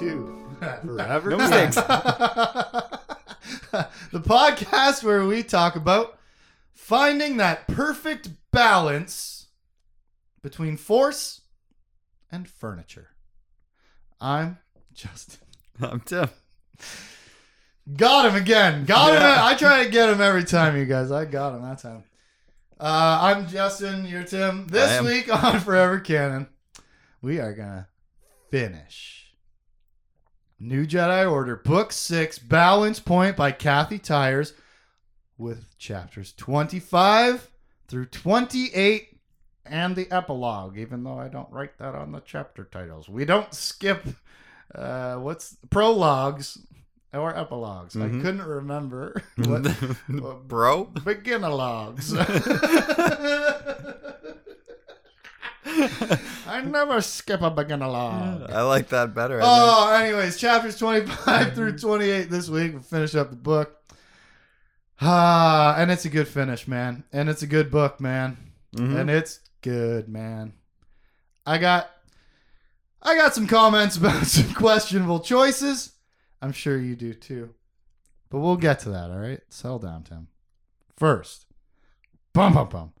welcome to Forever No mistakes. the podcast where we talk about finding that perfect balance between force and furniture. I'm Justin. I'm Tim. Got him again. Got him. Yeah. I try to get him every time, you guys. I got him that time. Uh, I'm Justin. You're Tim. I This am. week on Forever Canon, we are gonna finish New Jedi Order Book Six, Balance Point by Kathy Tyers, with chapters 25 through 28 and the epilogue. Even though I don't write that on the chapter titles, we don't skip. Uh, what's prologues or epilogues? I Mhm. couldn't remember what Bro? beginnerlogs. I never skip a beginnerlog. I like that better. I Oh, anyways, chapters 25 through 28 this week. We'll finish up the book. Ah, and it's a good finish, man. And it's a good book, man. think. Mhm. And it's good, man. I got I got some comments about some questionable choices. I'm sure you do too. But we'll get to that, all right? Settle down, Tim. First, bum bum bum.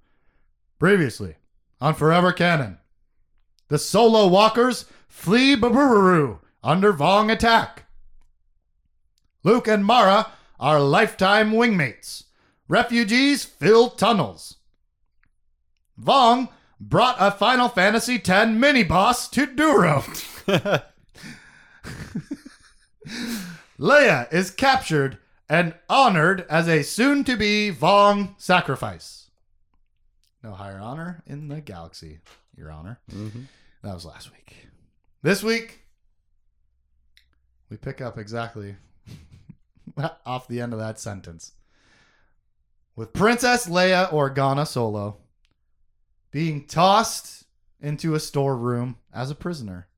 Previously on Forever Canon, the solo walkers flee Bburru under Vong attack. Luke and Mara are lifetime wingmates. Refugees fill tunnels. Vong brought a Final Fantasy X mini boss to Duro. Leia is captured and honored as a soon to be Vong sacrifice. No higher honor in the galaxy, Your Honor. Mhm. That was last week. This week, we pick up exactly off the end of that sentence. With Princess Leia Organa Solo being tossed into a storeroom as a prisoner.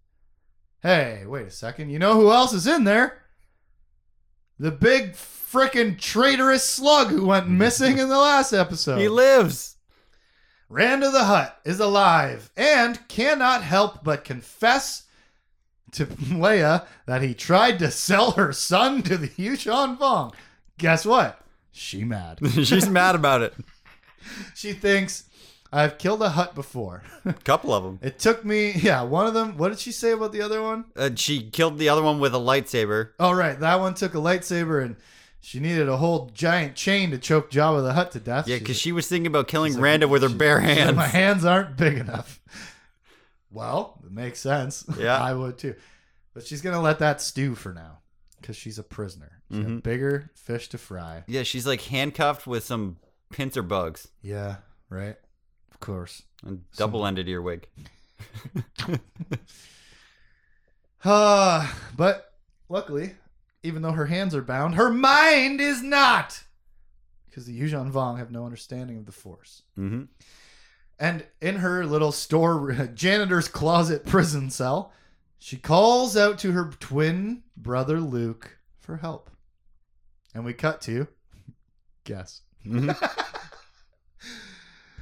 Hey, wait a second. You know who else is in there? The big frickin' traitorous slug who went missing in the last episode. He lives. Randa the Hutt is alive and cannot help but confess to Leia that he tried to sell her son to the Yuuzhan Vong. Guess what? She mad. She's mad about it. she thinks I've killed a Hutt before. A couple of them. it took me, yeah, one of them. What did she say about the other one? Uh, she killed the other one with a lightsaber. Oh, right, that one took a lightsaber and she needed a whole giant chain to choke Jabba the Hutt to death. Yeah, because she was thinking about killing like, Randa with her she- bare hands. My hands aren't big enough. Well, it makes sense. Yeah. I would too. But she's gonna let that stew for now because she's a prisoner. She's got Mhm. bigger fish to fry. Yeah, she's like handcuffed with some pincer bugs Yeah, right. Of course. and double-ended earwig. Uh, but luckily, even though her hands are bound, her mind is not. Because the Yuuzhan Vong have no understanding of the Force. hmm And in her little store janitor's closet prison cell, she calls out to her twin brother Luke for help. And we cut to guess. hmm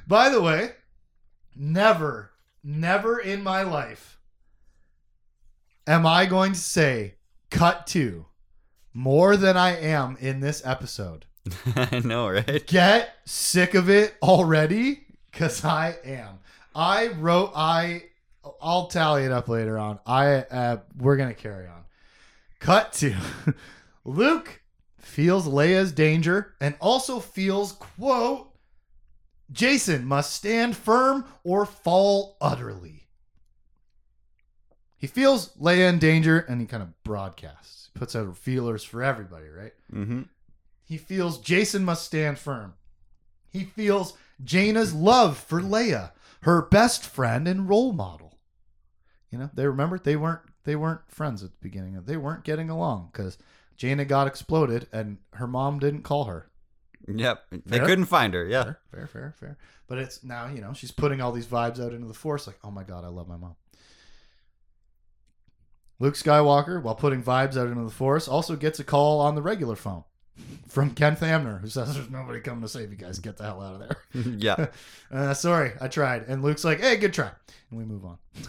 By the way, never, never in my life am I going to say cut to more than I am in this episode. I know, right? Get sick of it already cuz I am. I wrote I I'll tally it up later on. I uh, we're going to carry on. Cut to Luke feels Leia's danger and also feels quote Jacen must stand firm or fall utterly. He feels Leia in danger and he kind of broadcasts. Puts out feelers for everybody, right? hmm He feels Jacen must stand firm. He feels Jaina's love for Leia, her best friend and role model. You know, they remember they weren't they weren't friends at the beginning. They weren't getting along because Jaina got exploded and her mom didn't call her. Yep. They couldn't find her. Yeah. Fair, fair, fair, fair. But it's now, you know, she's putting all these vibes out into the force like, oh my god, I love my mom. Luke Skywalker, while putting vibes out into the force, also gets a call on the regular phone from Kenth Hamner, who says there's nobody coming to save you guys. Get the hell out of there. yeah. Uh, sorry, I tried. And Luke's like, hey, good try. And we move on.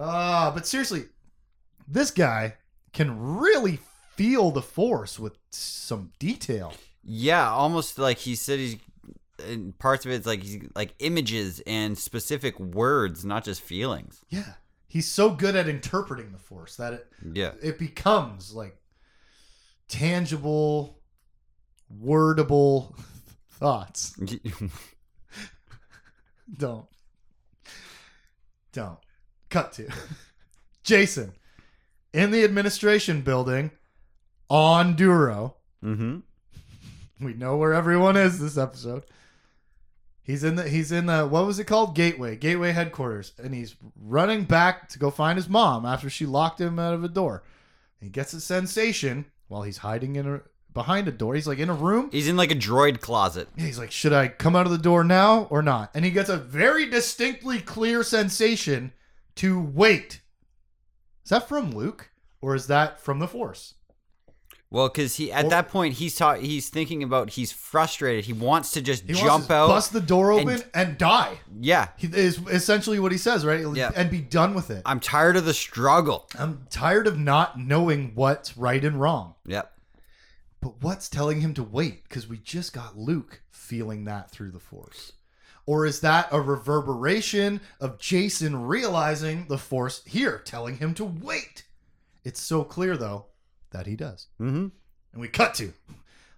Ah, but seriously, this guy can really feel the force with some detail. Yeah, almost like he said he's in parts of it's like he's like images and specific words, not just feelings. Yeah. He's so good at interpreting the force that it Yeah. it becomes like tangible, wordable thoughts. Don't. Don't. Cut to. Jacen in the administration building on Duro. mm-hmm. We know where everyone is this episode. He's in the he's in the what was it called? Gateway. Gateway headquarters. And he's running back to go find his mom after she locked him out of a door. He gets a sensation while he's hiding in a behind a door. He's like in a room. He's in like a droid closet. He's like, should I come out of the door now or not? And he gets a very distinctly clear sensation to wait. Is that from Luke or is that from the Force? Well, because he at that point he's ta- he's thinking about he's frustrated. He wants to just He jump wants to out. bust the door open and- and, die. yeah, He is essentially what he says, right? Yeah. And be done with it. I'm tired of the struggle. I'm tired of not knowing what's right and wrong. Yep. But what's telling him to wait? Because we just got Luke feeling that through the Force. Or is that a reverberation of Jacen realizing the Force here, telling him to wait? It's so clear, though, that he does. Mm-hmm. And we cut to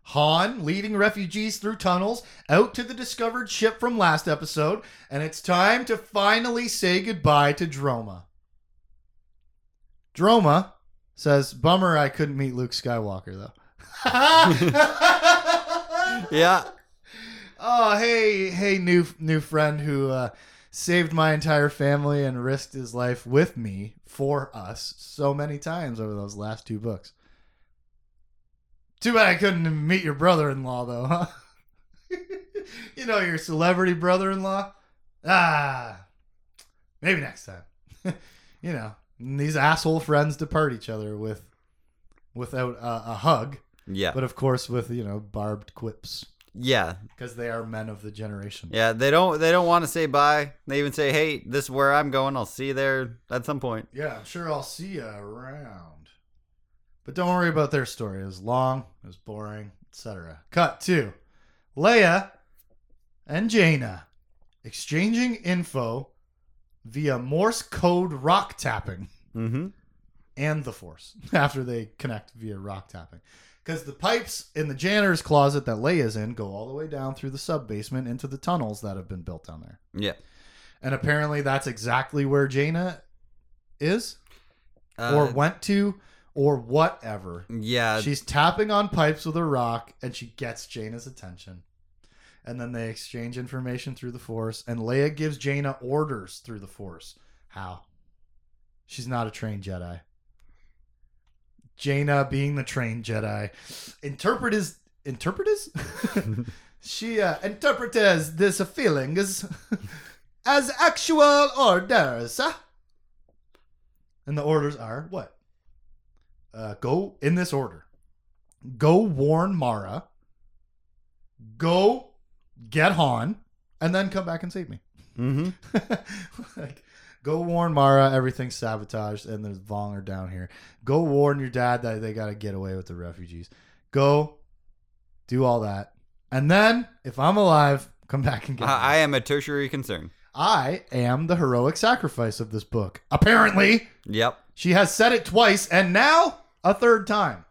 Han leading refugees through tunnels out to the discovered ship from last episode, and it's time to finally say goodbye to Droma. Droma says, Bummer I couldn't meet Luke Skywalker, though. Yeah. Oh, hey, hey, new new friend who uh, saved my entire family and risked his life with me for us so many times over those last two books. Too bad I couldn't meet your brother-in-law, though, huh? you know your celebrity brother-in-law. Ah, maybe next time. you know these asshole friends depart each other with without a, a hug, Yeah. but of course with you know barbed quips Yeah. because they are men of the generation. Yeah. They don't they don't want to say bye. They even say, "Hey, this is where I'm going. I'll see you there at some point." Yeah, I'm sure I'll see you around. But don't worry about their story. It was long, it was boring, etc. Cut to Leia and Jaina exchanging info via Morse code rock tapping Mm-hmm. and the Force after they connect via rock tapping. Because the pipes in the janitor's closet that Leia's in go all the way down through the sub basement into the tunnels that have been built down there. Yeah. And apparently that's exactly where Jaina is Uh, or went to or whatever. yeah. She's tapping on pipes with a rock and she gets Jaina's attention. And then they exchange information through the Force, and Leia gives Jaina orders through the Force. How? She's not a trained Jedi. Jaina being the trained Jedi. Interpret is interpret is? she uh, interpretes this feelings as actual orders. huh? And the orders are what? Uh, go in this order. Go warn Mara. Go get Han, and then come back and save me. mm-hmm. like, go warn Mara. Everything's sabotaged, and there's Vong are down here. Go warn your dad that they got to get away with the refugees. Go do all that, and then if I'm alive, come back and get me. I, I am a tertiary concern. I am the heroic sacrifice of this book. Apparently, Yep. She has said it twice and now a third time.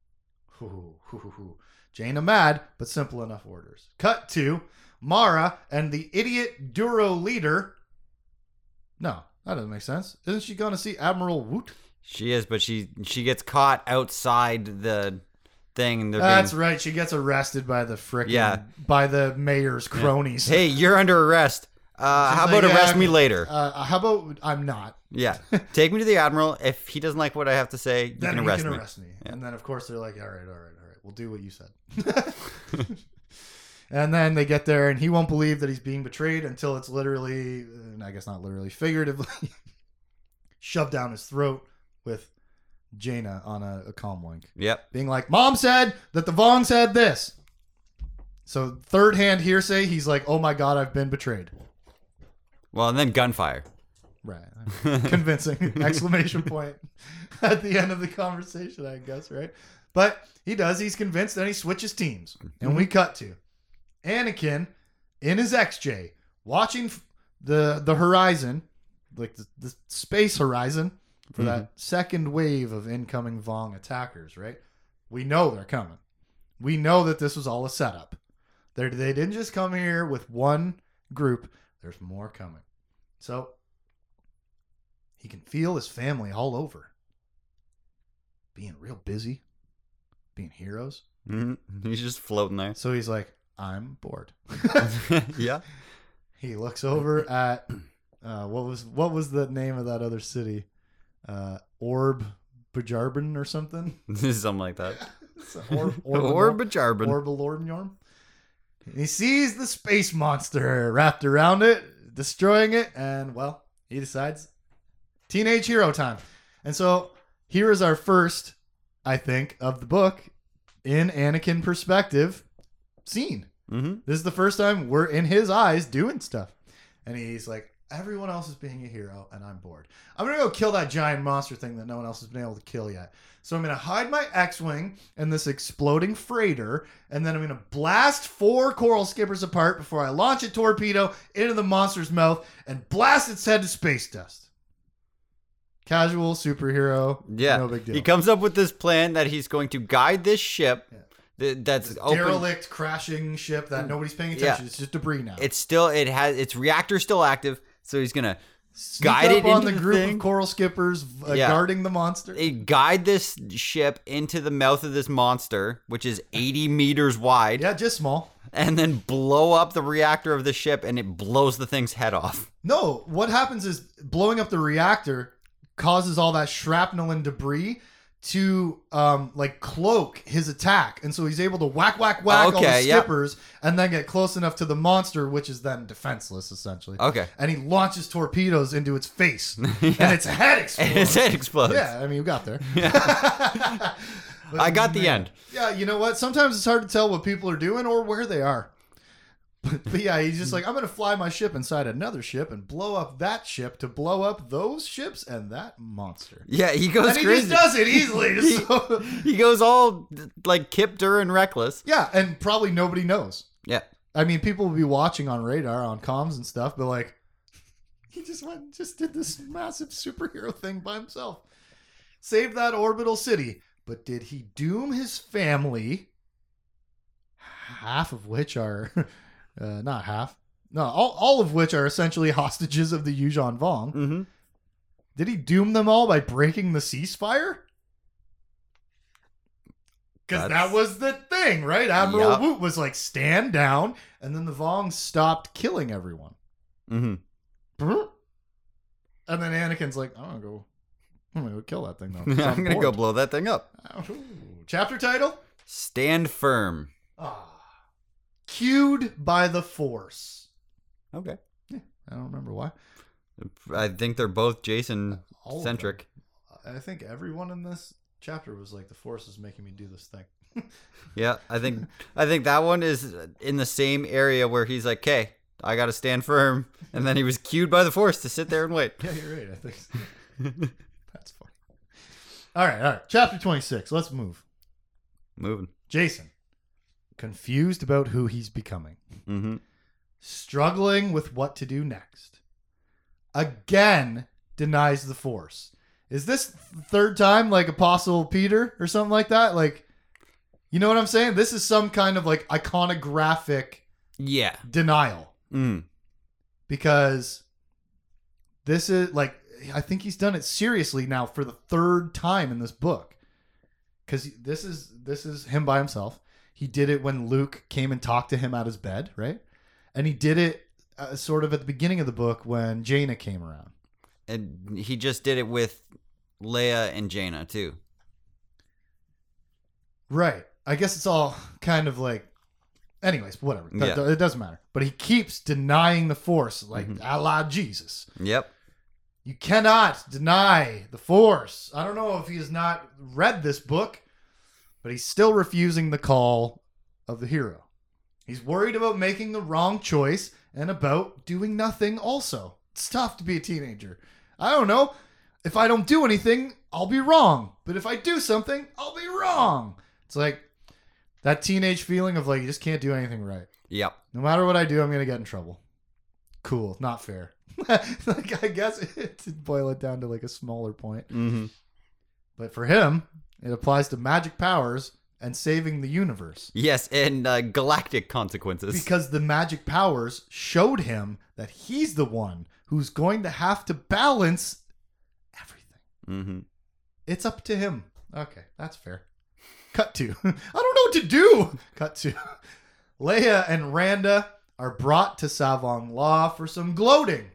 Hoo, hoo, hoo. Jaina mad, but simple enough orders. Cut to Mara and the idiot Duro leader. No, that doesn't make sense. Isn't she going to see Admiral Woot? She is, but she she gets caught outside the thing. And That's being, right. She gets arrested by the frickin' Yeah. by the mayor's cronies. Hey, you're under arrest. Uh, how like, about "Yeah, arrest me later? Uh, how about I'm not? yeah, take me to the admiral. If he doesn't like what I have to say, you then can arrest can me. arrest me. And then of course they're like, all right, all right, all right, we'll do what you said. and then they get there, and he won't believe that he's being betrayed until it's literally, I guess not literally, figuratively, shoved down his throat with Jaina on a, a comlink, Yep. being like, "Mom said that the Vong said this." So third hand hearsay, he's like, "Oh my god, I've been betrayed." Well, and then gunfire. Right. Convincing exclamation point at the end of the conversation, I guess, right? But he does. He's convinced and he switches teams. And we mm-hmm. cut to Anakin in his XJ watching the the horizon, like the, the space horizon for that mm-hmm. second wave of incoming Vong attackers, right? We know they're coming. We know that this was all a setup. They're, they didn't just come here with one group. There's more coming. So he can feel his family all over. Being real busy, being heroes. hmm He's just floating there. So he's like, I'm bored. yeah. he looks over at uh, what was what was the name of that other city? Uh, Orb Bajarbin or something? Something like that. It's Orb, Or Bajarbin. Orbalormnorm. He sees the space monster wrapped around it, destroying it, and well, he decides teenage hero time. And so here is our first, I think, of the book in Anakin perspective scene. hmm This is the first time we're in his eyes doing stuff. And he's like, everyone else is being a hero, and I'm bored. I'm to go kill that giant monster thing that no one else has been able to kill yet. So I'm to hide my X Wing in this exploding freighter, and then I'm to blast four coral skippers apart before I launch a torpedo into the monster's mouth and blast its head to space dust. Casual superhero. Yeah. No big deal. He comes up with this plan that he's going to guide this ship Yeah. that's This open. derelict crashing ship that mm. nobody's paying attention. Yeah. It's just debris now. It's still it has its reactor still active, so he's gonna guide up it on the the group thing. of coral skippers uh, Yeah. guarding the monster. eh, guide this ship into the mouth of this monster, which is 80 meters wide, Yeah, just small. and then blow up the reactor of the ship, and it blows the thing's head off. No, what happens is blowing up the reactor causes all that shrapnel and debris to um like cloak his attack, and so he's able to whack whack whack all the Okay, skippers and then get close enough to the monster, which is then defenseless essentially. Okay, And he launches torpedoes into its face, and its head explodes. and its head explodes. Yeah, I mean, you got there. But I got the end. Yeah, you know what? Sometimes it's hard to tell what people are doing or where they are. But, but yeah, he's just like, I'm going to fly my ship inside another ship and blow up that ship to blow up those ships and that monster. Yeah, he goes And he just does it easily. He- so- he goes all like Kip and reckless. yeah, and probably nobody knows. Yeah. I mean, people will be watching on radar, on comms and stuff, but like, he just went and just did this massive superhero thing by himself. Saved that orbital city. But did he doom his family? Half of which are, uh, not half, no, all, all of which are essentially hostages of the Yuuzhan Vong. Mm-hmm. Did he doom them all by breaking the ceasefire? Because that was the thing, right? Admiral Yup. Woot was like, stand down, and then the Vong stopped killing everyone. Mm-hmm. And then Anakin's like, I'm gonna go, I'm gonna go kill that thing though. 'cause I'm gonna go blow that thing up. Chapter title? Stand firm. Ah. Cued by the Force. Okay. Yeah, I don't remember why. I think they're both Jacen uh, All of centric. them. I think everyone in this chapter was like, the Force is making me do this thing. Yeah, I think I think that one is in the same area where he's like, "Okay, I got to stand firm," and then he was cued by the Force to sit there and wait. Yeah, you're right. I think so. that's funny. All right, all right. Chapter 26. Let's move. Moving. Jacen, confused about who he's becoming, Mm-hmm. struggling with what to do next. Again, denies the Force. Is this third time like Apostle Peter or something like that? Like, you know what I'm saying? This is some kind of like iconographic Yeah. denial. Mm. because this is like I think he's done it seriously now for the third time in this book. Cuz this is this is him by himself. He did it when Luke came and talked to him at his bed, right? And he did it uh, sort of at the beginning of the book when Jaina came around. And he just did it with Leia and Jaina too. Right. I guess it's all kind of like anyways, whatever. Yeah. It doesn't matter. But he keeps denying the force like Mhm. a la Jesus. Yep. You cannot deny the Force. I don't know if he has not read this book, but he's still refusing the call of the hero. He's worried about making the wrong choice and about doing nothing also. It's tough to be a teenager I don't know. If I don't do anything, I'll be wrong. But if I do something, I'll be wrong. It's like that teenage feeling of like you just can't do anything right. Yep. No matter what I do, I'm gonna get in trouble. Cool, not fair. like I guess to boil it down to like a smaller point. Mm-hmm. But for him, it applies to magic powers and saving the universe. Yes, and uh, galactic consequences. Because the magic powers showed him that he's the one who's going to have to balance everything. mm-hmm. It's up to him. Okay, that's fair. Cut to. I don't know what to do. Cut to. Leia and Randa are brought to Tsavong Lah for some gloating.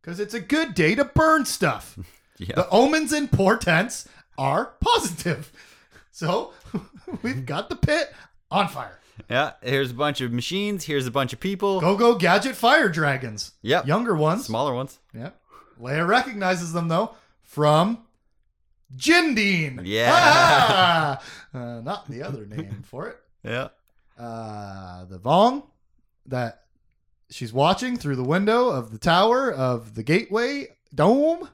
Because it's a good day to burn stuff. Yeah. The omens and portents are positive. So we've got the pit on fire. Yeah. Here's a bunch of machines. Here's a bunch of people. Go go gadget fire dragons. Yep. Younger ones. Smaller ones. Yep. Leia recognizes them though from Gyndine. Yeah. Ah! Uh, not the other name for it. Yeah. Uh, the Vong that she's watching through the window of the tower of the gateway dome.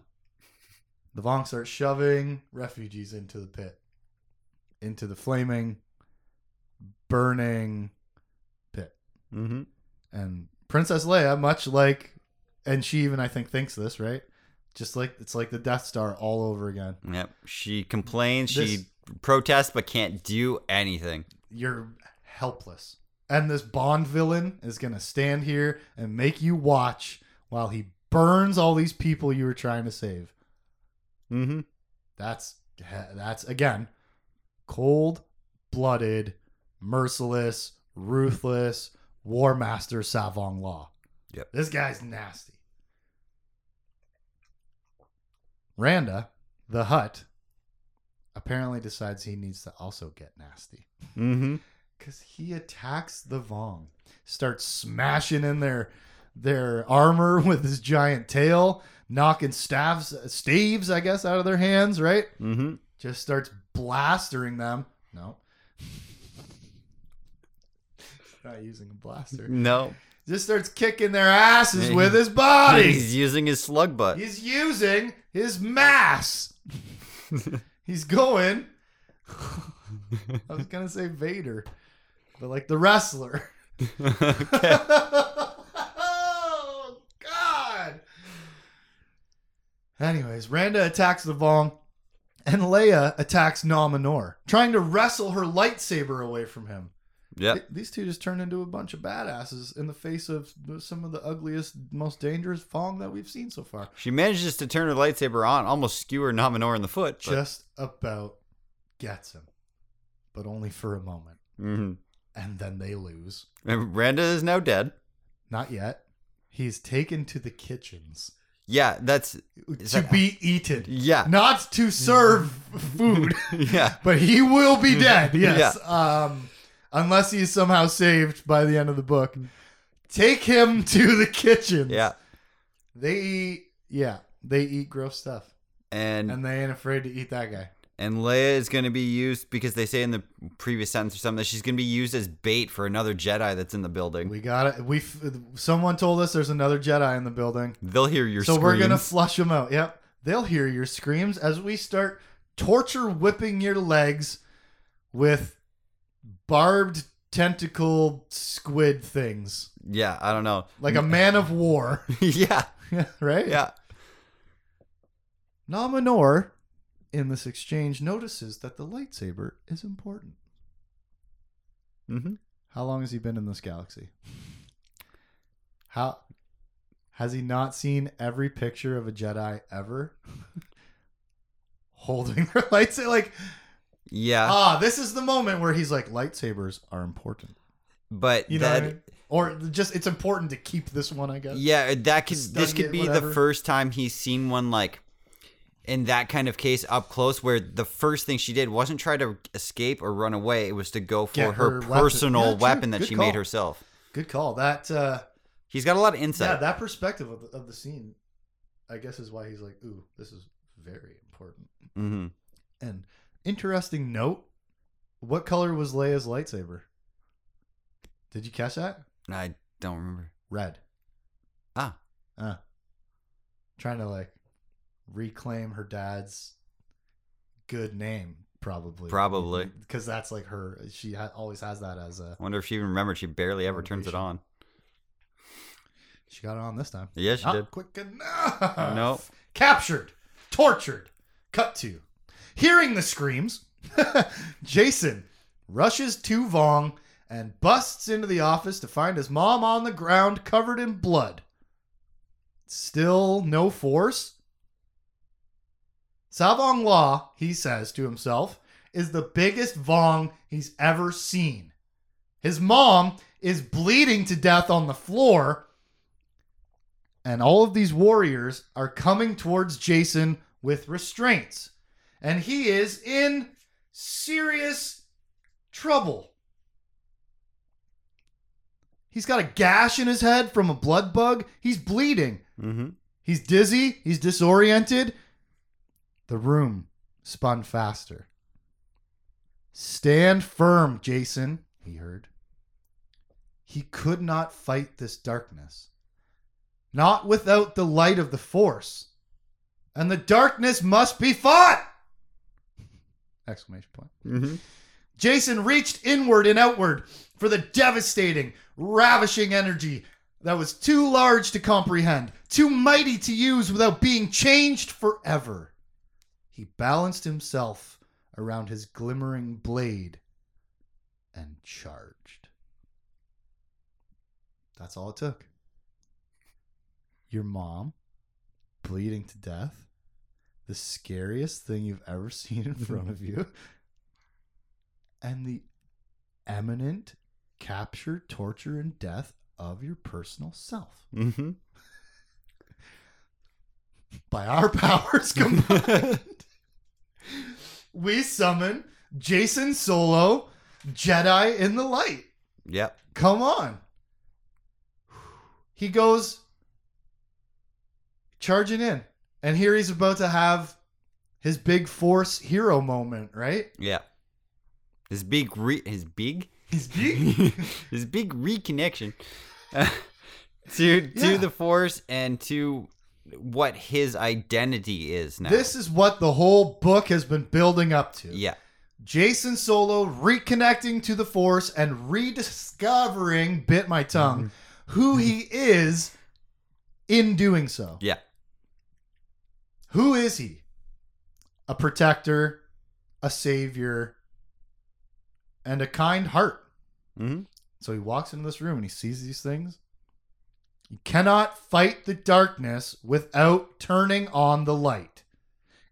The Vong starts shoving refugees into the pit, into the flaming, burning pit. Mm-hmm. And Princess Leia, much like, and she even I think thinks this, right? Just like it's like the Death Star all over again. Yep. She complains. This- she protests, but can't do anything. You're helpless. And this Bond villain is gonna stand here and make you watch while he burns all these people you were trying to save. Mm-hmm. That's that's again cold blooded, merciless, ruthless War Master Tsavong Lah. Yep. This guy's nasty. Randa, the Hutt, apparently decides he needs to also get nasty. Mm-hmm. Cause he attacks the Vong, starts smashing in their their armor with his giant tail, knocking staves staves, I guess, out of their hands, right? Mm-hmm. Just starts blastering them. No. Not using a blaster. No. Just starts kicking their asses with his body. He's using his slug butt. He's using his mass. He's going. I was gonna say Vader, but like the wrestler. okay. oh God. Anyways, Randa attacks the Vong, and Leia attacks Nom Anor, trying to wrestle her lightsaber away from him. Yeah. Th- These two just turned into a bunch of badasses in the face of some of the ugliest, most dangerous Vong that we've seen so far. She manages to turn her lightsaber on, almost skewer Nom Anor in the foot. But, Just about gets him, but only for a moment. Mhm. And then they lose. And Randa is now dead. Not yet. He's taken to the kitchens Yeah, that's to that- be eaten, yeah, not to serve food, yeah, but he will be dead. Yes. Um, unless he is somehow saved by the end of the book. Take him to the kitchen. yeah. They eat. Yeah, they eat gross stuff, And and they ain't afraid to eat that guy. And Leia is going to be used because they say in the previous sentence or something that she's going to be used as bait for another Jedi that's in the building. We got it. We someone told us there's another Jedi in the building. They'll hear your so screams. we're gonna flush them out. Yep, they'll hear your screams as we start torture whipping your legs with barbed tentacle squid things, yeah, I don't know. like a man of war, yeah, right? yeah. Nom Anor, in this exchange, notices that the lightsaber is important. Mm-hmm. How long has he been in this galaxy? How has he not seen every picture of a Jedi ever holding their lightsaber? Like, Yeah, ah, this is the moment where he's like, lightsabers are important. but You know, that I mean? or just it's important to keep this one. I guess. yeah, that could this could it, be whatever. the first time he's seen one like in that kind of case up close where the first thing she did wasn't try to escape or run away it was to go for Get her, her weapon. personal Yeah, weapon that Good she call. made herself Good call. That uh, he's got a lot of insight yeah, that perspective of the, of the scene, I guess, is why he's like, ooh, this is very important. Mm-hmm. And interesting note: what color was Leia's lightsaber? Did you catch that? i don't remember Red. ah Uh. Trying to like reclaim her dad's good name, probably. Probably. because that's like her. She ha- always has that as a. I wonder if she even remembered. She barely ever turns it on. She got it on this time. Yeah, she Not did. quick enough. Nope. Captured, tortured, cut to. Hearing the screams, Jacen rushes to Vong and busts into the office to find his mom on the ground covered in blood. Still no force. Tsavong Lah, he says to himself, is the biggest Vong he's ever seen. His mom is bleeding to death on the floor, and all of these warriors are coming towards Jacen with restraints. And he is in serious trouble. He's got a gash in his head from a blood bug. He's bleeding. Mm-hmm. He's dizzy. He's disoriented. The room spun faster. Stand firm, Jacen, he heard. He could not fight this darkness. Not without the light of the Force. And the darkness must be fought! Exclamation point. Mm-hmm. Jacen reached inward and outward for the devastating, ravishing energy that was too large to comprehend, too mighty to use without being changed forever. He balanced himself around his glimmering blade and charged. That's all it took. Your mom bleeding to death, the scariest thing you've ever seen in front of you, and the eminent capture, torture, and death of your personal self Mm-hmm. by our powers combined. we summon Jacen Solo, Jedi in the light. Yep. Come on. He goes charging in. And here he's about to have his big force hero moment, right? Yeah. His big re his big He's big. his big reconnection uh, to to Yeah. the force and to what his identity is now. this is what the whole book has been building up to. yeah. Jacen Solo reconnecting to the Force and rediscovering, bit my tongue, who he is in doing so. Yeah. Who is he? A protector, a savior, and a kind heart. Mm-hmm. So he walks into this room and he sees these things. You cannot fight the darkness without turning on the light.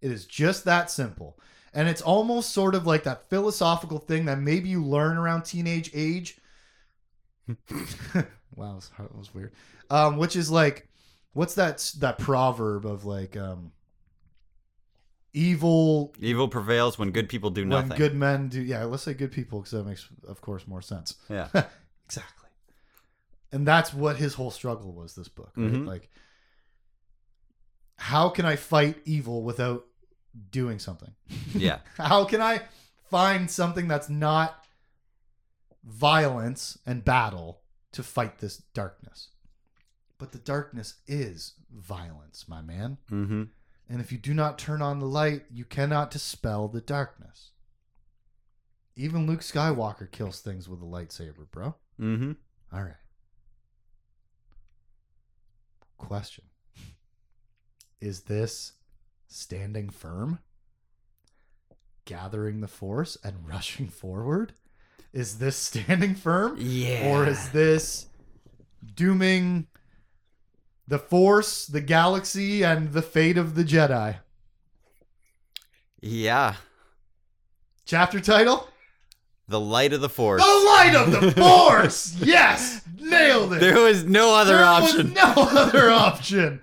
It is just that simple. And it's almost sort of like that philosophical thing that maybe you learn around teenage age. wow, that was, weird. Um, which is like, what's that that proverb of like, um, evil Evil prevails when good people do when nothing. good men do. Yeah, let's say good people because that makes, of course, more sense. Yeah. exactly. And that's what his whole struggle was. This book, right? Mhm. Like, how can I fight evil without doing something? Yeah. How can I find something that's not violence and battle to fight this darkness? But the darkness is violence, my man. Mm-hmm. And if you do not turn on the light, you cannot dispel the darkness. Even Luke Skywalker kills things with a lightsaber, bro. Mm-hmm. All right. Question Is this standing firm? Gathering the force and rushing forward? Is this standing firm? Yeah. Or is this dooming the force, the galaxy, and the fate of the Jedi? Yeah. Chapter title? The light of the force. The light of the force! Yes! Nailed it! There was no other There option. Was no other option.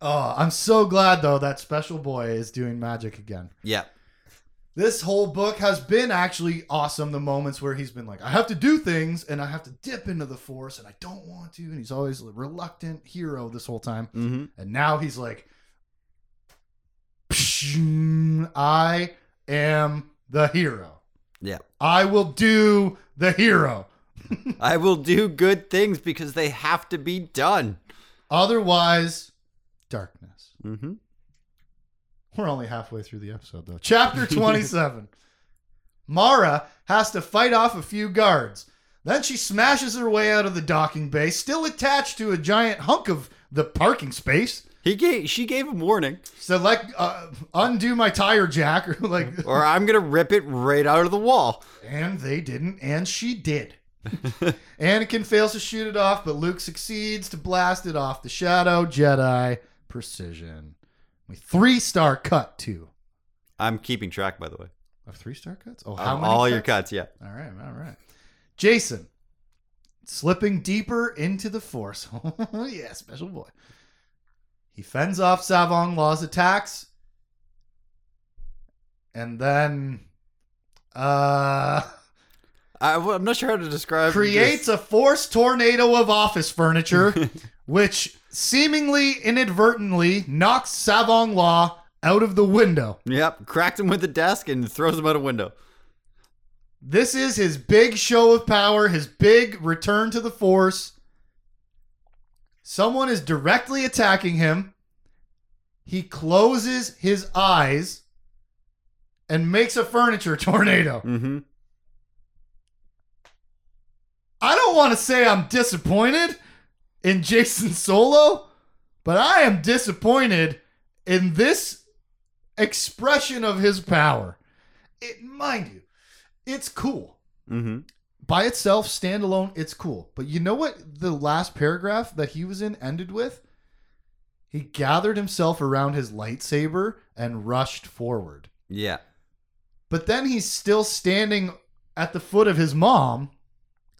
Oh, I'm so glad though that Special Boy is doing magic again. Yeah. This whole book has been actually awesome. The moments where he's been like, I have to do things and I have to dip into the force and I don't want to. And he's always a reluctant hero this whole time. Mm-hmm. And now he's like, I am the hero. Yeah. I will do the hero. I will do good things because they have to be done. Otherwise, darkness. Mm-hmm. We're only halfway through the episode, though. Chapter 27. Mara has to fight off a few guards. Then she smashes her way out of the docking bay, still attached to a giant hunk of the parking space. He gave she gave him warning, So, like, uh, undo my tire jack, or like, or I'm gonna rip it right out of the wall. and they didn't, and she did. Anakin fails to shoot it off, but Luke succeeds to blast it off the shadow. Jedi precision. We three star cut too. I'm keeping track, by the way. Of three star cuts? Oh, how many Of all your cuts, yeah. All right, all right. Jacen, slipping deeper into the Force. Oh, yeah, special boy. He fends off Tsavong Lah's attacks. And then uh, I, am not sure how to describe. It. Creates a force tornado of office furniture, which seemingly inadvertently knocks Tsavong Lah out of the window. Yep, cracked him with the desk and throws him out a window. This is his big show of power, his big return to the force. Someone is directly attacking him. He closes his eyes and makes a furniture tornado. Mm-hmm. I don't want to say I'm disappointed in Jacen Solo, but I am disappointed in this expression of his power. It mind you, it's cool. Mm-hmm. by itself, standalone, it's cool. But you know what the last paragraph that he was in ended with? He gathered himself around his lightsaber and rushed forward. Yeah. But then he's still standing at the foot of his mom,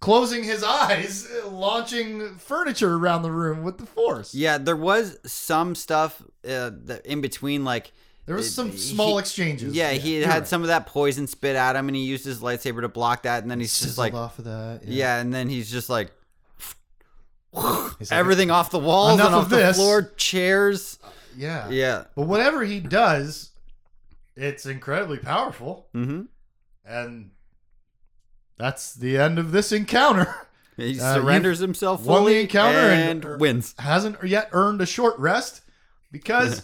closing his eyes, launching furniture around the room with the force. Yeah, there was some stuff uh, that in between, like There was It- some he- small exchanges. yeah, he had right. some of that poison spit at him, and he used his lightsaber to block that, and then he's just like, off of that. yeah. and then he's just like. He's like, Everything off the walls and off of the floor, chairs. Yeah. Yeah. But whatever he does, it's incredibly powerful. Mm-hmm. And that's the end of this encounter. He Uh, surrenders himself won the fully encounter and- and, wins. Hasn't yet earned a short rest because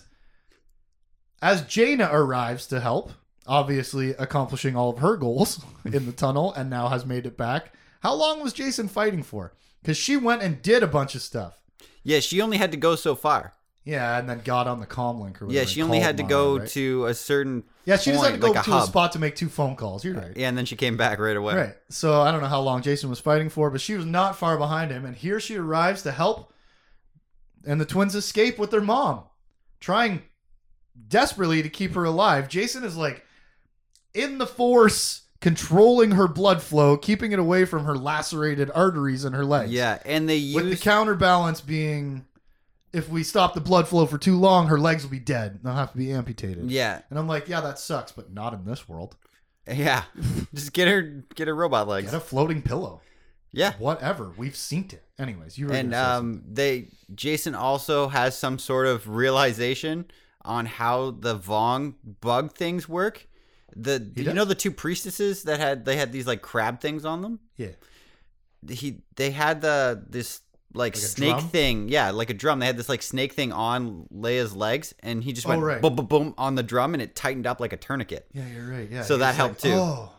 as Jaina arrives to help, obviously accomplishing all of her goals in the tunnel and now has made it back. How long was Jacen fighting for? Because she went and did a bunch of stuff. Yeah, she only had to go so far. Yeah, and then got on the comm link or whatever. Yeah, and she only called had to go right? to a certain Yeah, she just had to point, go like a to a hub. spot to make two phone calls. You're right. Yeah, and then she came back right away. Right. So I don't know how long Jacen was fighting for, but she was not far behind him. And here she arrives to help. And the twins escape with their mom, trying desperately to keep her alive. Jacen is like in the force, controlling her blood flow, keeping it away from her lacerated arteries in her legs. Yeah, and they With the counterbalance being if we stop the blood flow for too long, her legs will be dead. They'll have to be amputated. yeah, And I'm like, yeah, that sucks, but not in this world. yeah. Just get her, get her robot legs. Get a floating pillow. Yeah, Whatever. We've seen it. Anyways, you were and um, they Jacen also has some sort of realization on how the Vong bug things work. The He you know the two priestesses that had they had these like crab things on them. yeah. He they had the this like, like snake thing. Yeah, like a drum. They had this like snake thing on Leia's legs, and he just oh, went right. boom, boom, boom on the drum, and it tightened up like a tourniquet. Yeah, you're right. Yeah. So that helped like, too. Oh,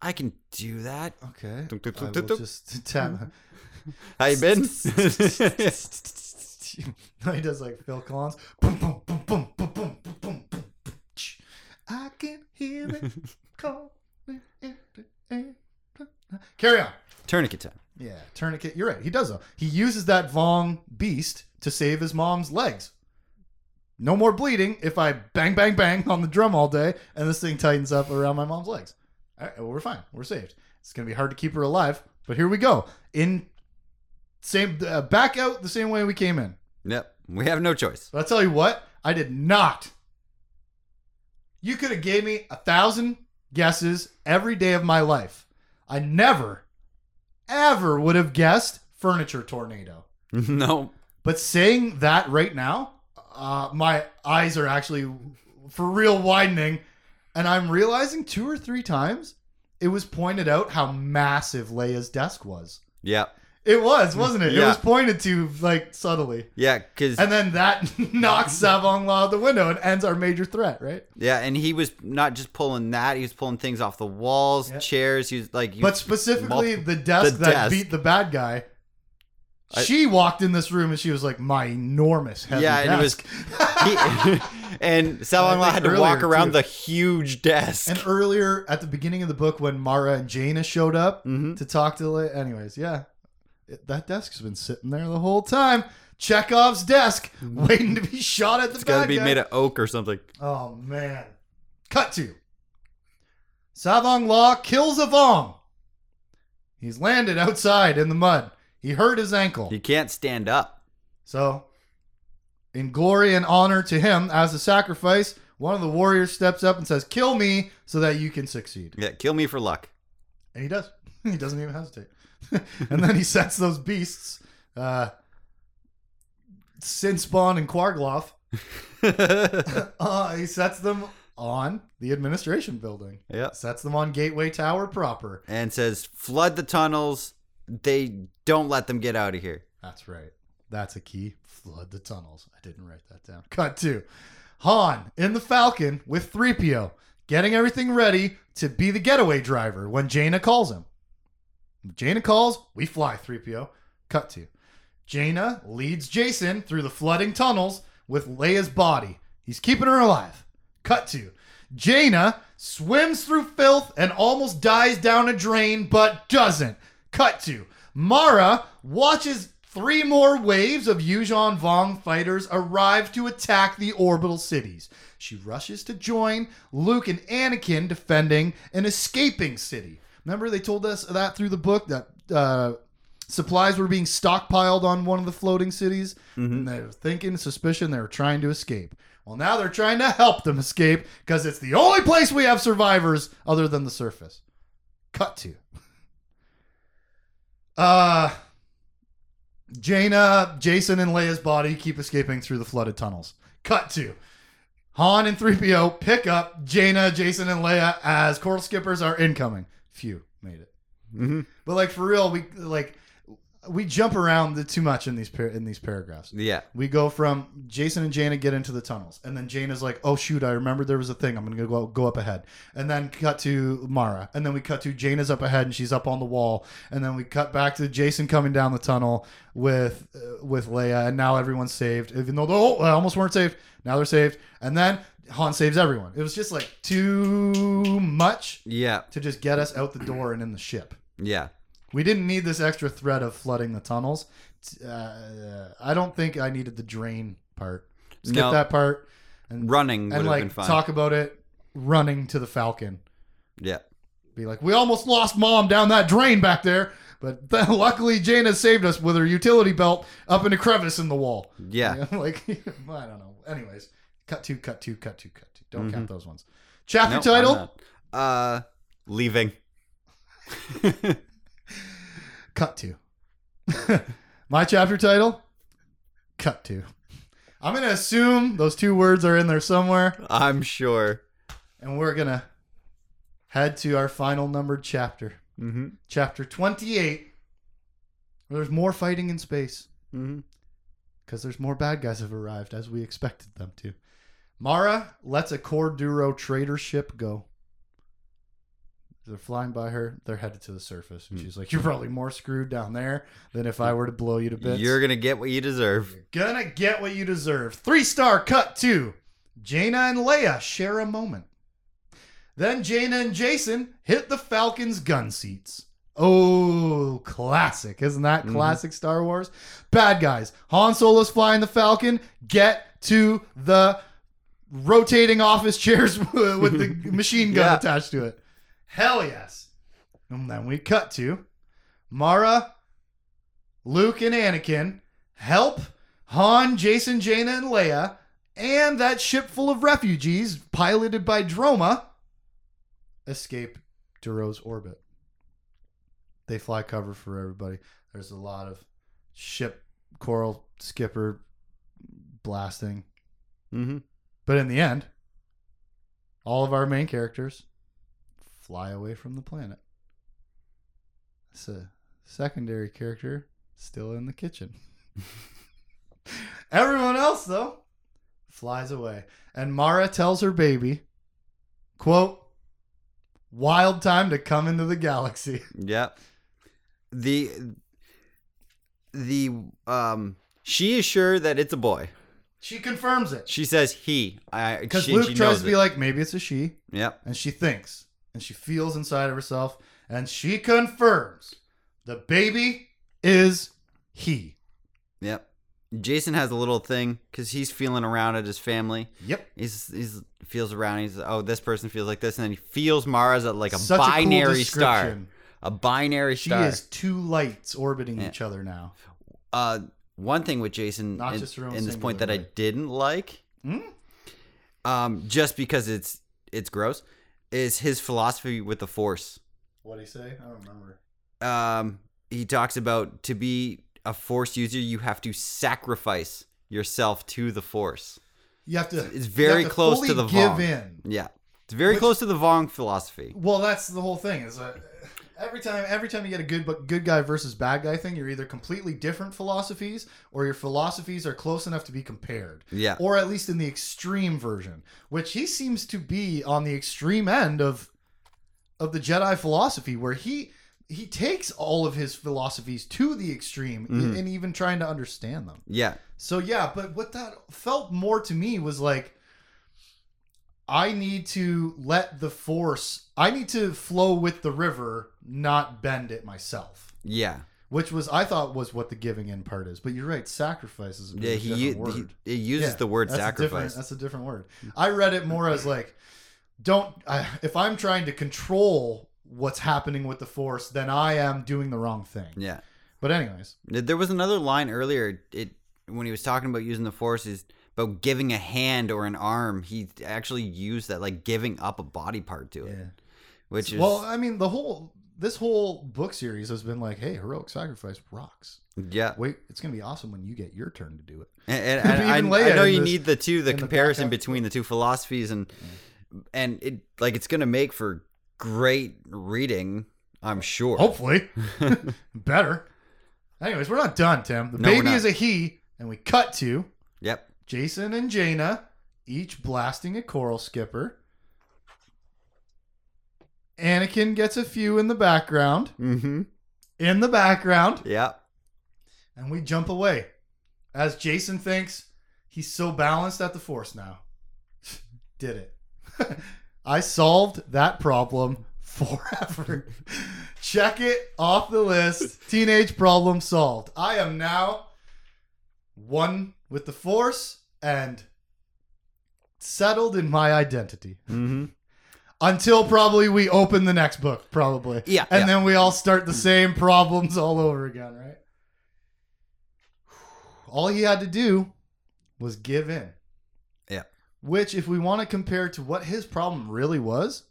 I can do that. Okay. Dum, dum, just tap. How you been? no, he does like Phil Collins. Boom, boom, boom, boom, boom, boom, boom, boom. I can hear it calling. Carry on. Tourniquet time. Yeah, tourniquet. You're right. He does though. He uses that Vong beast to save his mom's legs. No more bleeding if I bang, bang, bang on the drum all day and this thing tightens up around my mom's legs. All right, well, we're fine. We're saved. It's gonna be hard to keep her alive, but here we go. In same uh, back out the same way we came in. Yep, we have no choice. But I'll tell you what, I did not. You could have gave me a thousand guesses every day of my life. I never, ever would have guessed furniture tornado. no, But saying that right now, uh, my eyes are actually for real widening, and I'm realizing two or three times it was pointed out how massive Leia's desk was. Yep. It was, wasn't it? It was pointed to like subtly. Yeah, because And then that knocks Tsavong Lah out the window and ends our major threat, right? yeah, and he was not just pulling that; he was pulling things off the walls, Yeah. chairs. He was like, you, But specifically, multiple- the desk the that desk. beat the bad guy. I- she walked in this room and she was like, "My enormous heavy yeah, and it was, he, and Salon I had to walk around too. the huge desk. and earlier at the beginning of the book, when Mara and Jaina showed up Mhm. to talk to, anyways, yeah, that desk's been sitting there the whole time. Chekhov's desk, mm. waiting to be shot at the. It's got to be guy. made of oak or something. Oh man. Cut to. Tsavong Lah kills Avong. He's landed outside in the mud. He hurt his ankle. He can't stand up. So, in glory and honor to him as a sacrifice, one of the warriors steps up and says, Kill me so that you can succeed. Yeah, kill me for luck. And he does. he doesn't even hesitate. and then he sets those beasts, uh, Sinspawn and Quargloff, uh, he sets them on the administration building. yeah, Sets them on Gateway Tower proper. and says flood the tunnels. They don't let them get out of here. That's right. That's a key. Flood the tunnels. I didn't write that down. Cut two. Han in the Falcon with 3PO, getting everything ready to be the getaway driver when Jaina calls him. Jaina calls, we fly 3PO. Cut to. Jaina leads Jacen through the flooding tunnels with Leia's body. He's keeping her alive. Cut to. Jaina swims through filth and almost dies down a drain, but doesn't. Cut to Mara watches three more waves of Yuuzhan Vong fighters arrive to attack the orbital cities. She rushes to join Luke and Anakin defending an escaping city. Remember, they told us that through the book that uh, supplies were being stockpiled on one of the floating cities, and they were thinking, suspicion, they were trying to escape. Well, now they're trying to help them escape because it's the only place we have survivors other than the surface. Cut to. Uh, Jaina, Jacen, and Leia's body keep escaping through the flooded tunnels. Cut to. Han and 3PO pick up Jaina, Jacen, and Leia as coral skippers are incoming. Phew, made it. Mm-hmm. But like for real, we like we jump around the, too much in these par- in these paragraphs. Yeah, We go from Jacen and Jaina get into the tunnels, and then Jaina's like, "Oh shoot, I remember there was a thing. I'm gonna go go up ahead." And then cut to Mara, and then we cut to Jaina's up ahead, and she's up on the wall, and then we cut back to Jacen coming down the tunnel with uh, with Leia, and now everyone's saved. Even though they oh, they almost weren't saved, now they're saved, and then Han saves everyone. It was just like too much yeah, to just get us out the door and in the ship. yeah. We didn't need this extra threat of flooding the tunnels. Uh, I don't think I needed the drain part. Skip No. that part and Running would and have like been fun. talk about it running to the Falcon. yeah, Be like, we almost lost mom down that drain back there, but then luckily has saved us with her utility belt up in a crevice in the wall. yeah. like I don't know. Anyways, cut two, cut two, cut two, cut two. Don't count those ones. Chapter Mm-hmm. I'm title. not. Uh, leaving. Cut two. My chapter title? Cut two. I'm going to assume those two words are in there somewhere, I'm sure. and we're going to head to our final numbered chapter. Mm-hmm. Chapter 28. Where there's more fighting in space Mm-hmm. because there's more bad guys have arrived as we expected them to. Mara lets a CorDuro trader ship go. They're flying by her. They're headed to the surface. And hmm. she's like, You're probably more screwed down there than if I were to blow you to bits. You're gonna get what you deserve. Gonna get what you deserve. Three star cut two. Jaina and Leia share a moment. Then Jaina and Jacen hit the Falcon's gun seats. Oh, classic. Isn't that mm-hmm. classic Star Wars? Bad guys. Han Solo's flying the Falcon. Get to the rotating office chairs with the machine gun Yeah. attached to it. Hell yes. And then we cut to Mara, Luke, and Anakin help Han, Jacen, Jaina, and Leia, and that ship full of refugees piloted by Droma escape Duro's orbit. They fly cover for everybody. There's a lot of ship coral skipper blasting. Mm-hmm. But in the end, all of our main characters fly away from the planet. It's a secondary character still in the kitchen. Everyone else, though, flies away. And Mara tells her baby, quote, wild time to come into the galaxy. Yep. The the um she is sure that it's a boy. She confirms it. She says he. Because Luke she tries to be it. like, maybe it's a she. Yep. And she thinks. And she feels inside of herself. And she confirms the baby is he. Yep. Jacen has a little thing because he's feeling around at his family. Yep. He's he's feels around. He's oh this person feels like this, and then he feels Mara's at like a Such cool binary star, a binary She star. is two lights orbiting Yeah. each other now. Uh, one thing with Jacen Not in, just in this point that I didn't like, Hmm? um, just because it's it's gross, is his philosophy with the Force. What do you say? I don't remember. Um, he talks about to be a Force user, you have to sacrifice yourself to the Force. You have to. It's very to close to the give Vong. in. Yeah, it's very Which- close to the Vong philosophy. Well, that's the whole thing. Is uh, every time every time you get a good but good guy versus bad guy thing, you're either completely different philosophies or your philosophies are close enough to be compared. Yeah, Or at least in the extreme version, which he seems to be on the extreme end of of the Jedi philosophy, where he he takes all of his philosophies to the extreme Mhm. and even trying to understand them. yeah, So yeah, but what that felt more to me was like I need to let the force I need to flow with the river, not bend it myself. yeah, Which was I thought was what the giving in part is. But you're right, sacrifice is a, yeah. He, different u- word. he it uses Yeah, the word that's A sacrifice. that's a different word. I read it more as like don't I, if I'm trying to control what's happening with the force, then I am doing the wrong thing. Yeah. But anyways, There was another line earlier. It when he was talking about using the force is about giving a hand or an arm. He actually used that like giving up a body part to it, Yeah. which is well, I mean, the whole this whole book series has been like, hey, heroic sacrifice rocks. yeah. Wait, it's gonna be awesome when you get your turn to do it. And, and, and I, I know you this- need the two, the in the comparison between the two philosophies, and and it like it's gonna make for great reading. I'm sure. Hopefully, better. Anyways, we're not done, Tim. The No, baby is a he, and we cut to Yep. Jacen and Jaina each blasting a coral skipper. Anakin gets a few in the background. Mm-hmm. In the background. Yeah. and we jump away as Jacen thinks he's so balanced at the force now. Did it. I solved that problem forever. Check it off the list. Teenage problem solved. I am now one with the force and settled in my identity. Mm-hmm. Until probably we open the next book, probably. Yeah. And yeah. then we all start the same problems all over again, right? All he had to do was give in. Yeah. Which, if we want to compare to what his problem really was,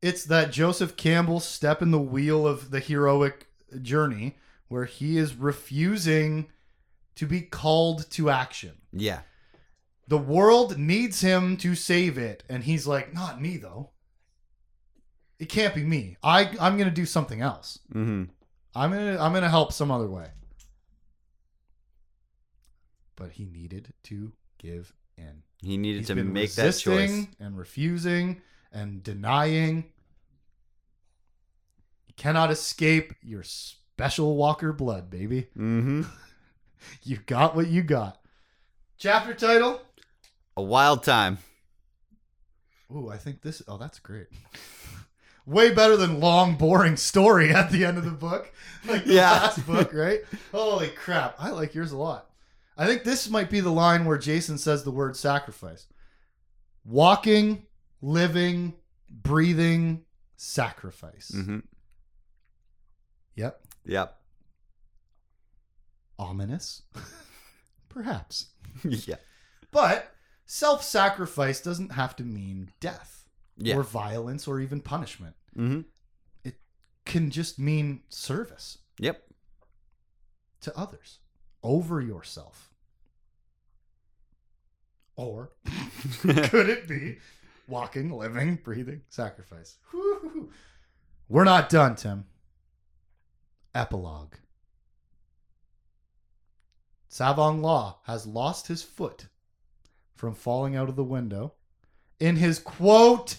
it's that Joseph Campbell step in the wheel of the heroic journey where he is refusing to be called to action. yeah. The world needs him to save it, and he's like, "Not me, though. It can't be me. I I'm gonna do something else. Mm-hmm. I'm gonna I'm gonna help some other way." But he needed to give in. He needed He's to make that choice. and refusing and denying. You cannot escape your special Walker blood, baby. Mm-hmm. You got what you got. Chapter title. A wild time. Ooh, I think this. Oh, that's great. Way better than long, boring story at the end of the book, like the Yeah. last book, right? Holy crap! I like yours a lot. I think this might be the line where Jacen says the word sacrifice. Walking, living, breathing, sacrifice. Mm-hmm. Yep. Yep. Ominous, perhaps, yeah. but self-sacrifice doesn't have to mean death Yeah. or violence or even punishment. mm-hmm. can just mean service Yep. to others over yourself. Or could it be walking, living, breathing, sacrifice? We're not done, Tim. Epilogue. Tsavong Lah has lost his foot from falling out of the window in his quote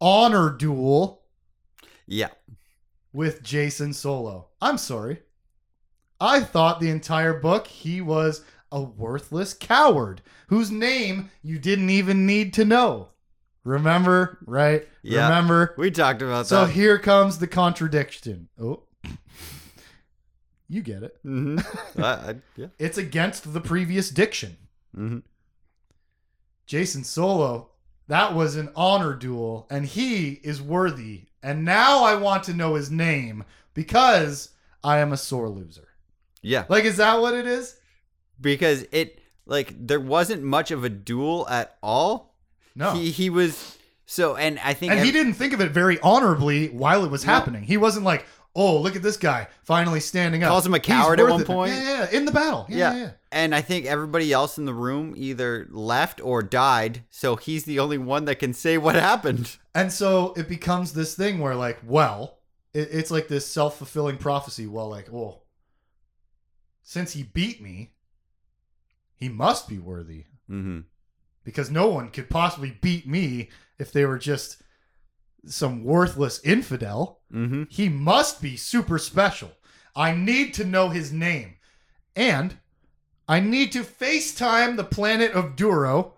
honor duel Yeah. with Jacen Solo. I'm sorry. I thought the entire book he was a worthless coward whose name you didn't even need to know. Remember, right? Yeah. Remember. We talked about So that. So here comes the contradiction. Oh. you get it. hmm I, I, yeah. It's against the previous diction. hmm Jacen Solo, that was an honor duel, and he is worthy. And now I want to know his name because I am a sore loser. Yeah. Like, is that what it is? Because it like there wasn't much of a duel at all. No. He he was so and I think and he didn't think of it very honorably while it was No. happening. He wasn't like, oh, look at this guy finally standing up. Calls him a coward at one it. point. Yeah, yeah, yeah. in the battle. Yeah, yeah. Yeah. yeah. and I think everybody else in the room either left or died, so he's the only one that can say what happened. And so it becomes this thing where, like, well, it, it's like this self fulfilling prophecy. Well, like, well, since he beat me, he must be worthy Mm-hmm. because no one could possibly beat me if they were just some worthless infidel. Mm-hmm. He must be super special. I need to know his name. And I need to FaceTime the planet of Duro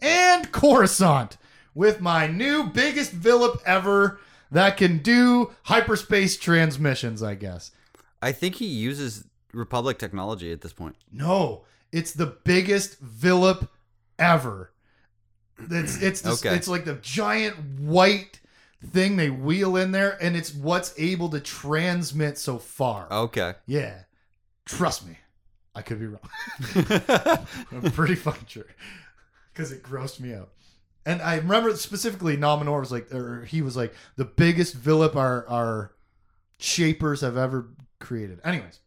and Coruscant with my new biggest Villip ever that can do hyperspace transmissions, I guess. I think he uses Republic technology at this point. No, it's the biggest Villip ever. It's it's this, Okay. it's like the giant white thing they wheel in there, and it's what's able to transmit so far. Okay. Yeah, trust me, I could be wrong. I'm pretty fucking sure because it grossed me out. And I remember specifically, Nom Anor was like, or he was like, the biggest Villip our our shapers have ever created. Anyways,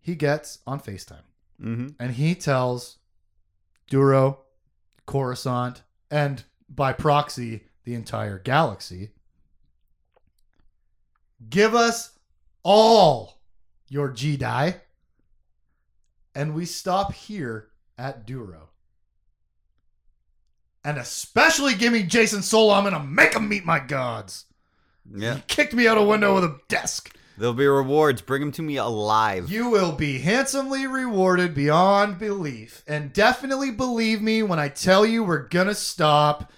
he gets on Facetime mm-hmm. and he tells Duro, Coruscant, and by proxy, the entire galaxy give us all your Jedi. And we stop here at Duro. And especially give me Jacen Solo. I'm going to make him meet my gods. Yeah. He kicked me out a window with a desk. There'll be rewards. Bring him to me alive. You will be handsomely rewarded beyond belief. And definitely believe me when I tell you we're going to stop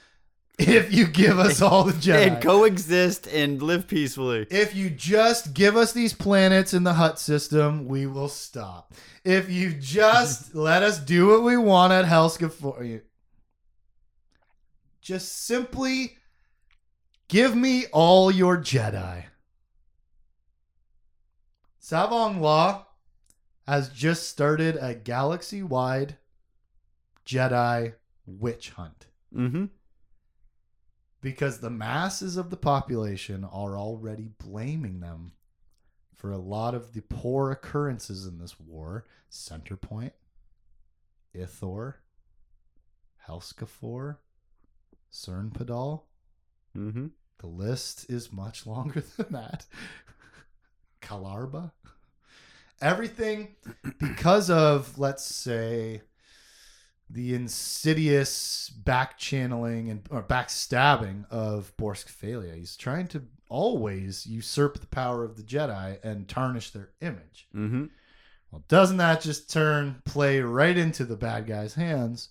if you give us all the Jedi. and coexist and live peacefully. if you just give us these planets in the Hutt system, we will stop. If you just let us do what we want at Helska IV you, just simply give me all your Jedi. Tsavong Lah has just started a galaxy wide Jedi witch hunt Mm-hmm. Because the masses of the population are already blaming them for a lot of the poor occurrences in this war. Centerpoint, Ithor, Helskafor, Sernpidal. Mm-hmm. The list is much longer than that. Kalarba. Everything because of, let's say, the insidious back channeling and or backstabbing of Borsk Fey'lya. He's trying to always usurp the power of the Jedi and tarnish their image. Mm-hmm. Well, doesn't that just turn play right into the bad guy's hands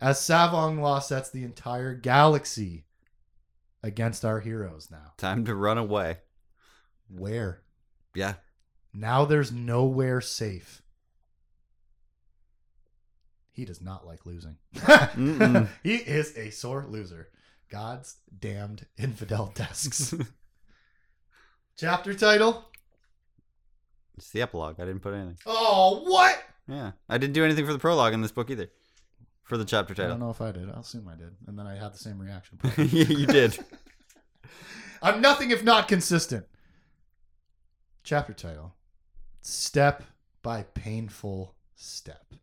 as Tsavong Lah sets the entire galaxy against our heroes now? Time to run away. Where? Yeah. Now there's nowhere safe. He does not like losing. He is a sore loser. God's damned infidel desks. Chapter title? It's the epilogue. I didn't put anything. Oh, what? Yeah. I didn't do anything for the prologue in this book either. For the chapter title. I don't know if I did. I'll assume I did. And then I had the same reaction. you did. I'm nothing if not consistent. Chapter title Step by Painful Step.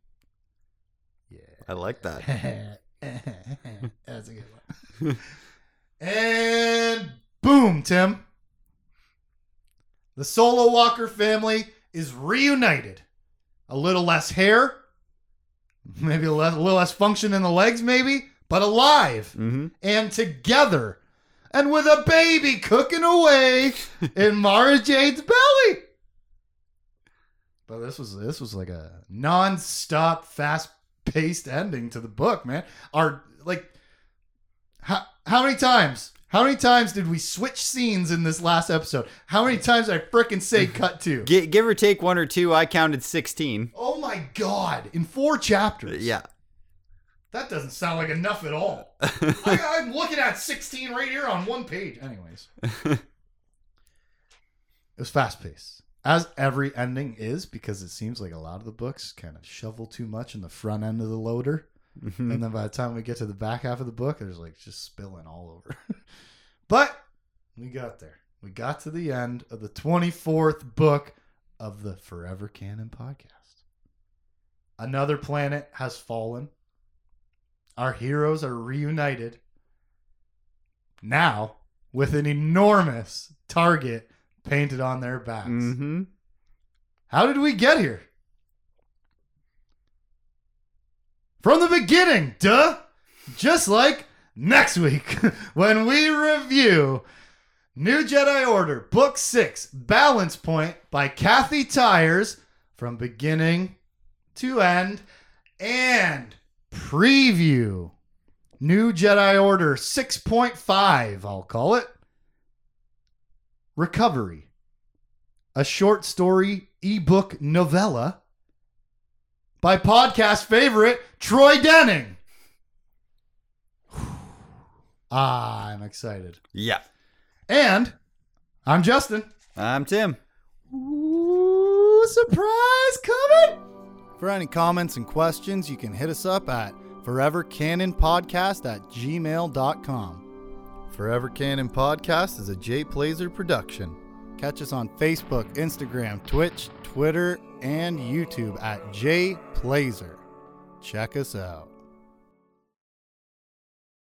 I like that. That's a good one. and boom, Tim. The Solo Walker family is reunited. A little less hair, maybe a, a little less function in the legs, maybe, but alive Mm-hmm. and together and with a baby cooking away in Mara Jade's belly. But this was this was like a non-stop, fast-paced ending to the book, man. Our like how how many times? How many times did we switch scenes in this last episode? How many times did I frickin' say cut to? G- give or take one or two, I counted 16. Oh my god! In four chapters. Yeah. That doesn't sound like enough at all. I, I'm looking at 16 right here on one page. Anyways, it was fast paced, as every ending is, because it seems like a lot of the books kind of shovel too much in the front end of the loader, Mhm. and then by the time we get to the back half of the book, there's like just spilling all over. but we got there. We got to the end of the 24th book of the Forever Canon podcast. Another planet has fallen. Our heroes are reunited. Now, with an enormous target painted on their backs. Mm-hmm. How did we get here? From the beginning, duh! Just like next week when we review New Jedi Order, Book 6, Balance Point by Kathy Tyers from beginning to end and preview New Jedi Order 6.5, I'll call it. Recovery a short story ebook novella by podcast favorite Troy Denning. ah, I'm excited. Yeah. And I'm Justin. I'm Tim. Ooh, surprise coming! For any comments and questions, you can hit us up at forevercanonpodcast at gmail.com. Forever Canon Podcast is a Jay Plazer production. Catch us on Facebook, Instagram, Twitch, Twitter, and YouTube at Jay Plazer. Check us out.